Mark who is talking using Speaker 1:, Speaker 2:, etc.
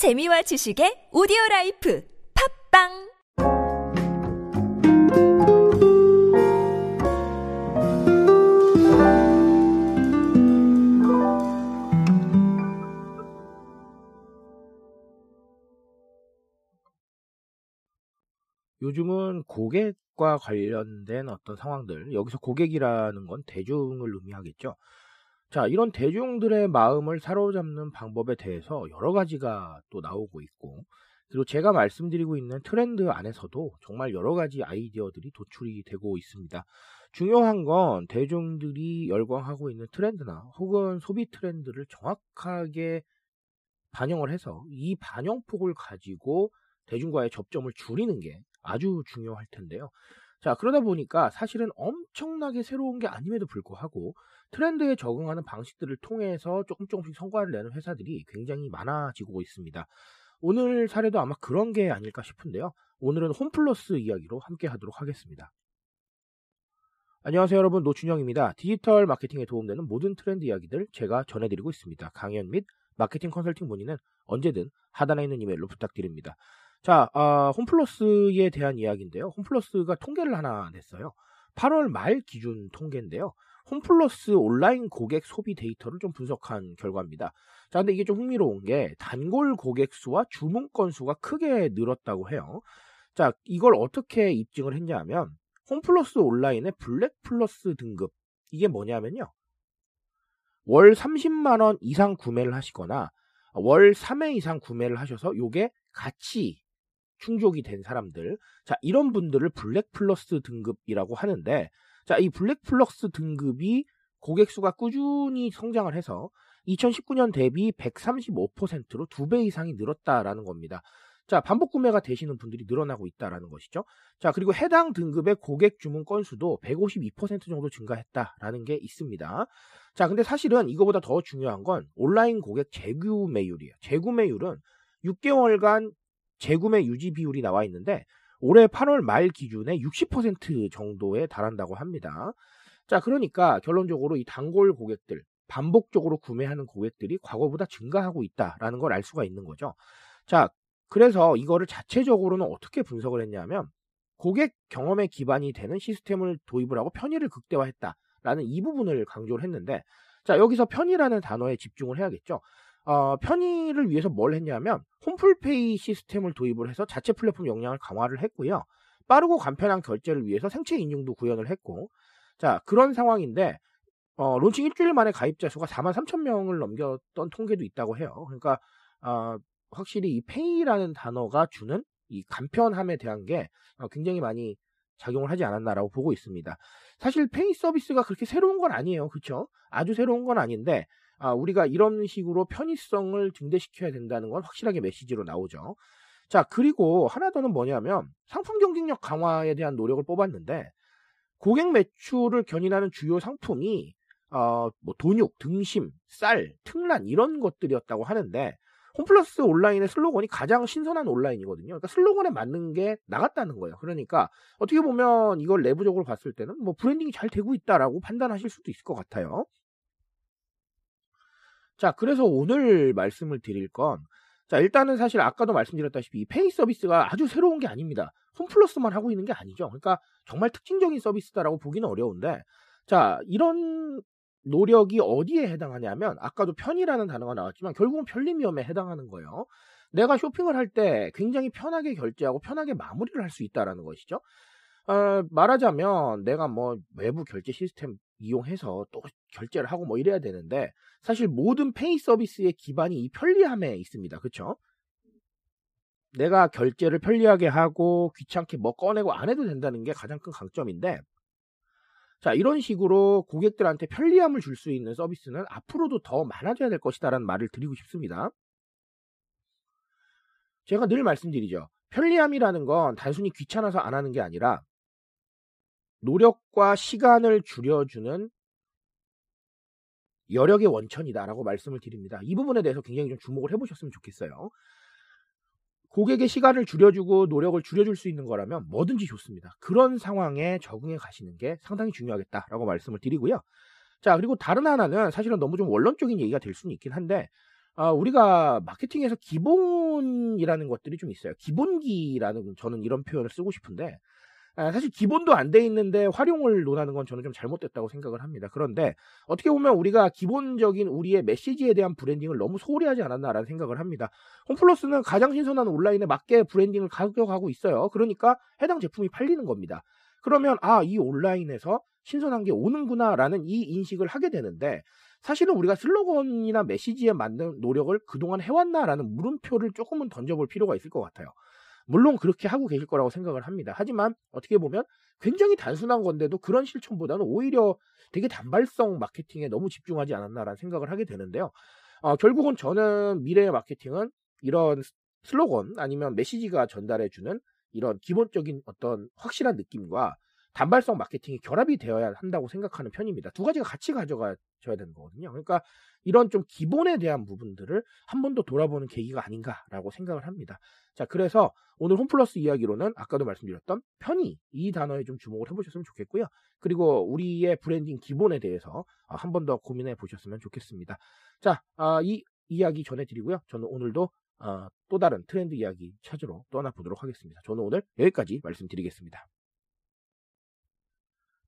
Speaker 1: 재미와 지식의 오디오 life 팟빵
Speaker 2: 요즘은 고객과 관련된 어떤 상황들, 여기서 고객이라는 건 대중을 의미하겠죠. 자, 이런 대중들의 마음을 사로잡는 방법에 대해서 여러 가지가 또 나오고 있고, 그리고 제가 말씀드리고 있는 트렌드 안에서도 정말 여러 가지 아이디어들이 도출이 되고 있습니다. 중요한 건 대중들이 열광하고 있는 트렌드나 혹은 소비 트렌드를 정확하게 반영을 해서 이 반영폭을 가지고 대중과의 접점을 줄이는 게 아주 중요할 텐데요. 자, 그러다 보니까 사실은 엄청나게 새로운 게 아님에도 불구하고 트렌드에 적응하는 방식들을 통해서 조금 조금씩 성과를 내는 회사들이 굉장히 많아지고 있습니다. 오늘 사례도 아마 그런 게 아닐까 싶은데요. 오늘은 홈플러스 이야기로 함께 하도록 하겠습니다. 안녕하세요 여러분 노준영입니다. 디지털 마케팅에 도움되는 모든 트렌드 이야기들 제가 전해드리고 있습니다. 강연 및 마케팅 컨설팅 문의는 언제든 하단에 있는 이메일로 부탁드립니다. 자, 어, 홈플러스에 대한 이야기인데요. 홈플러스가 통계를 하나 냈어요. 8월 말 기준 통계인데요. 홈플러스 온라인 고객 소비 데이터를 좀 분석한 결과입니다. 자, 근데 이게 좀 흥미로운 게 단골 고객 수와 주문 건수가 크게 늘었다고 해요. 자, 이걸 어떻게 입증을 했냐면 홈플러스 온라인의 블랙 플러스 등급 이게 뭐냐면요. 월 30만 원 이상 구매를 하시거나 월 3회 이상 구매를 하셔서 요게 같이 충족이 된 사람들. 자, 이런 분들을 블랙 플러스 등급이라고 하는데, 자, 이 블랙 플러스 등급이 고객 수가 꾸준히 성장을 해서 2019년 대비 135%로 두 배 이상이 늘었다라는 겁니다. 자, 반복 구매가 되시는 분들이 늘어나고 있다라는 것이죠. 자, 그리고 해당 등급의 고객 주문 건수도 152% 정도 증가했다라는 게 있습니다. 자, 근데 사실은 이거보다 더 중요한 건 온라인 고객 재구매율이에요. 재구매율은 6개월간 재구매 유지 비율이 나와 있는데 올해 8월 말 기준에 60% 정도에 달한다고 합니다. 자, 그러니까 결론적으로 이 단골 고객들, 반복적으로 구매하는 고객들이 과거보다 증가하고 있다라는 걸 알 수가 있는 거죠. 자, 그래서 이거를 자체적으로는 어떻게 분석을 했냐면 고객 경험에 기반이 되는 시스템을 도입을 하고 편의를 극대화했다라는 이 부분을 강조를 했는데 자, 여기서 편의라는 단어에 집중을 해야겠죠. 어, 편의를 위해서 뭘 했냐면 홈플페이 시스템을 도입을 해서 자체 플랫폼 역량을 강화를 했고요. 빠르고 간편한 결제를 위해서 생체 인증도 구현을 했고 자 그런 상황인데 어, 론칭 일주일 만에 가입자 수가 4만 3천 명을 넘겼던 통계도 있다고 해요. 그러니까 어, 확실히 이 페이라는 단어가 주는 이 간편함에 대한 게 어, 굉장히 많이 작용을 하지 않았나라고 보고 있습니다. 사실 페이 서비스가 그렇게 새로운 건 아니에요. 그렇죠? 아주 새로운 건 아닌데 아, 우리가 이런 식으로 편의성을 증대시켜야 된다는 건 확실하게 메시지로 나오죠. 자, 그리고 하나 더는 뭐냐면 상품 경쟁력 강화에 대한 노력을 뽑았는데 고객 매출을 견인하는 주요 상품이 어, 뭐 돈육, 등심, 쌀, 특란 이런 것들이었다고 하는데 홈플러스 온라인의 슬로건이 가장 신선한 온라인이거든요. 그러니까 슬로건에 맞는 게 나갔다는 거예요. 그러니까 어떻게 보면 이걸 내부적으로 봤을 때는 뭐 브랜딩이 잘 되고 있다라고 판단하실 수도 있을 것 같아요. 자, 그래서 오늘 말씀을 드릴 건, 자, 일단은 사실 아까도 말씀드렸다시피 이 페이 서비스가 아주 새로운 게 아닙니다. 홈플러스만 하고 있는 게 아니죠. 그러니까 정말 특징적인 서비스다라고 보기는 어려운데, 자, 이런 노력이 어디에 해당하냐면, 아까도 편이라는 단어가 나왔지만, 결국은 편리미엄에 해당하는 거예요. 내가 쇼핑을 할 때 굉장히 편하게 결제하고 편하게 마무리를 할 수 있다라는 것이죠. 어, 말하자면 내가 뭐 외부 결제 시스템 이용해서 또 결제를 하고 뭐 이래야 되는데 사실 모든 페이 서비스의 기반이 이 편리함에 있습니다. 그렇죠? 내가 결제를 편리하게 하고 귀찮게 뭐 꺼내고 안 해도 된다는 게 가장 큰 강점인데 자, 이런 식으로 고객들한테 편리함을 줄 수 있는 서비스는 앞으로도 더 많아져야 될 것이다라는 말을 드리고 싶습니다. 제가 늘 말씀드리죠. 편리함이라는 건 단순히 귀찮아서 안 하는 게 아니라 노력과 시간을 줄여주는 여력의 원천이다라고 말씀을 드립니다. 이 부분에 대해서 굉장히 좀 주목을 해보셨으면 좋겠어요. 고객의 시간을 줄여주고 노력을 줄여줄 수 있는 거라면 뭐든지 좋습니다. 그런 상황에 적응해 가시는 게 상당히 중요하겠다라고 말씀을 드리고요. 자, 그리고 다른 하나는 사실은 너무 좀 원론적인 얘기가 될 수는 있긴 한데, 아, 우리가 마케팅에서 기본이라는 것들이 좀 있어요. 기본기라는 저는 이런 표현을 쓰고 싶은데 아, 사실 기본도 안 돼 있는데 활용을 논하는 건 저는 좀 잘못됐다고 생각을 합니다. 그런데 어떻게 보면 우리가 기본적인 우리의 메시지에 대한 브랜딩을 너무 소홀히 하지 않았나라는 생각을 합니다. 홈플러스는 가장 신선한 온라인에 맞게 브랜딩을 가져가고 있어요. 그러니까 해당 제품이 팔리는 겁니다. 그러면 아, 이 온라인에서 신선한 게 오는구나라는 이 인식을 하게 되는데 사실은 우리가 슬로건이나 메시지에 맞는 노력을 그동안 해왔나라는 물음표를 조금은 던져볼 필요가 있을 것 같아요. 물론 그렇게 하고 계실 거라고 생각을 합니다. 하지만 어떻게 보면 굉장히 단순한 건데도 그런 실천보다는 오히려 되게 단발성 마케팅에 너무 집중하지 않았나라는 생각을 하게 되는데요. 어, 결국은 저는 미래의 마케팅은 이런 슬로건 아니면 메시지가 전달해주는 이런 기본적인 어떤 확실한 느낌과 단발성 마케팅이 결합이 되어야 한다고 생각하는 편입니다. 두 가지가 같이 가져가줘야 되는 거거든요. 그러니까 이런 좀 기본에 대한 부분들을 한 번 더 돌아보는 계기가 아닌가라고 생각을 합니다. 자, 그래서 오늘 홈플러스 이야기로는 아까도 말씀드렸던 편의 이 단어에 좀 주목을 해보셨으면 좋겠고요. 그리고 우리의 브랜딩 기본에 대해서 한 번 더 고민해 보셨으면 좋겠습니다. 자, 아, 이 이야기 전해드리고요. 저는 오늘도 어, 또 다른 트렌드 이야기 찾으러 떠나보도록 하겠습니다. 저는 오늘 여기까지 말씀드리겠습니다.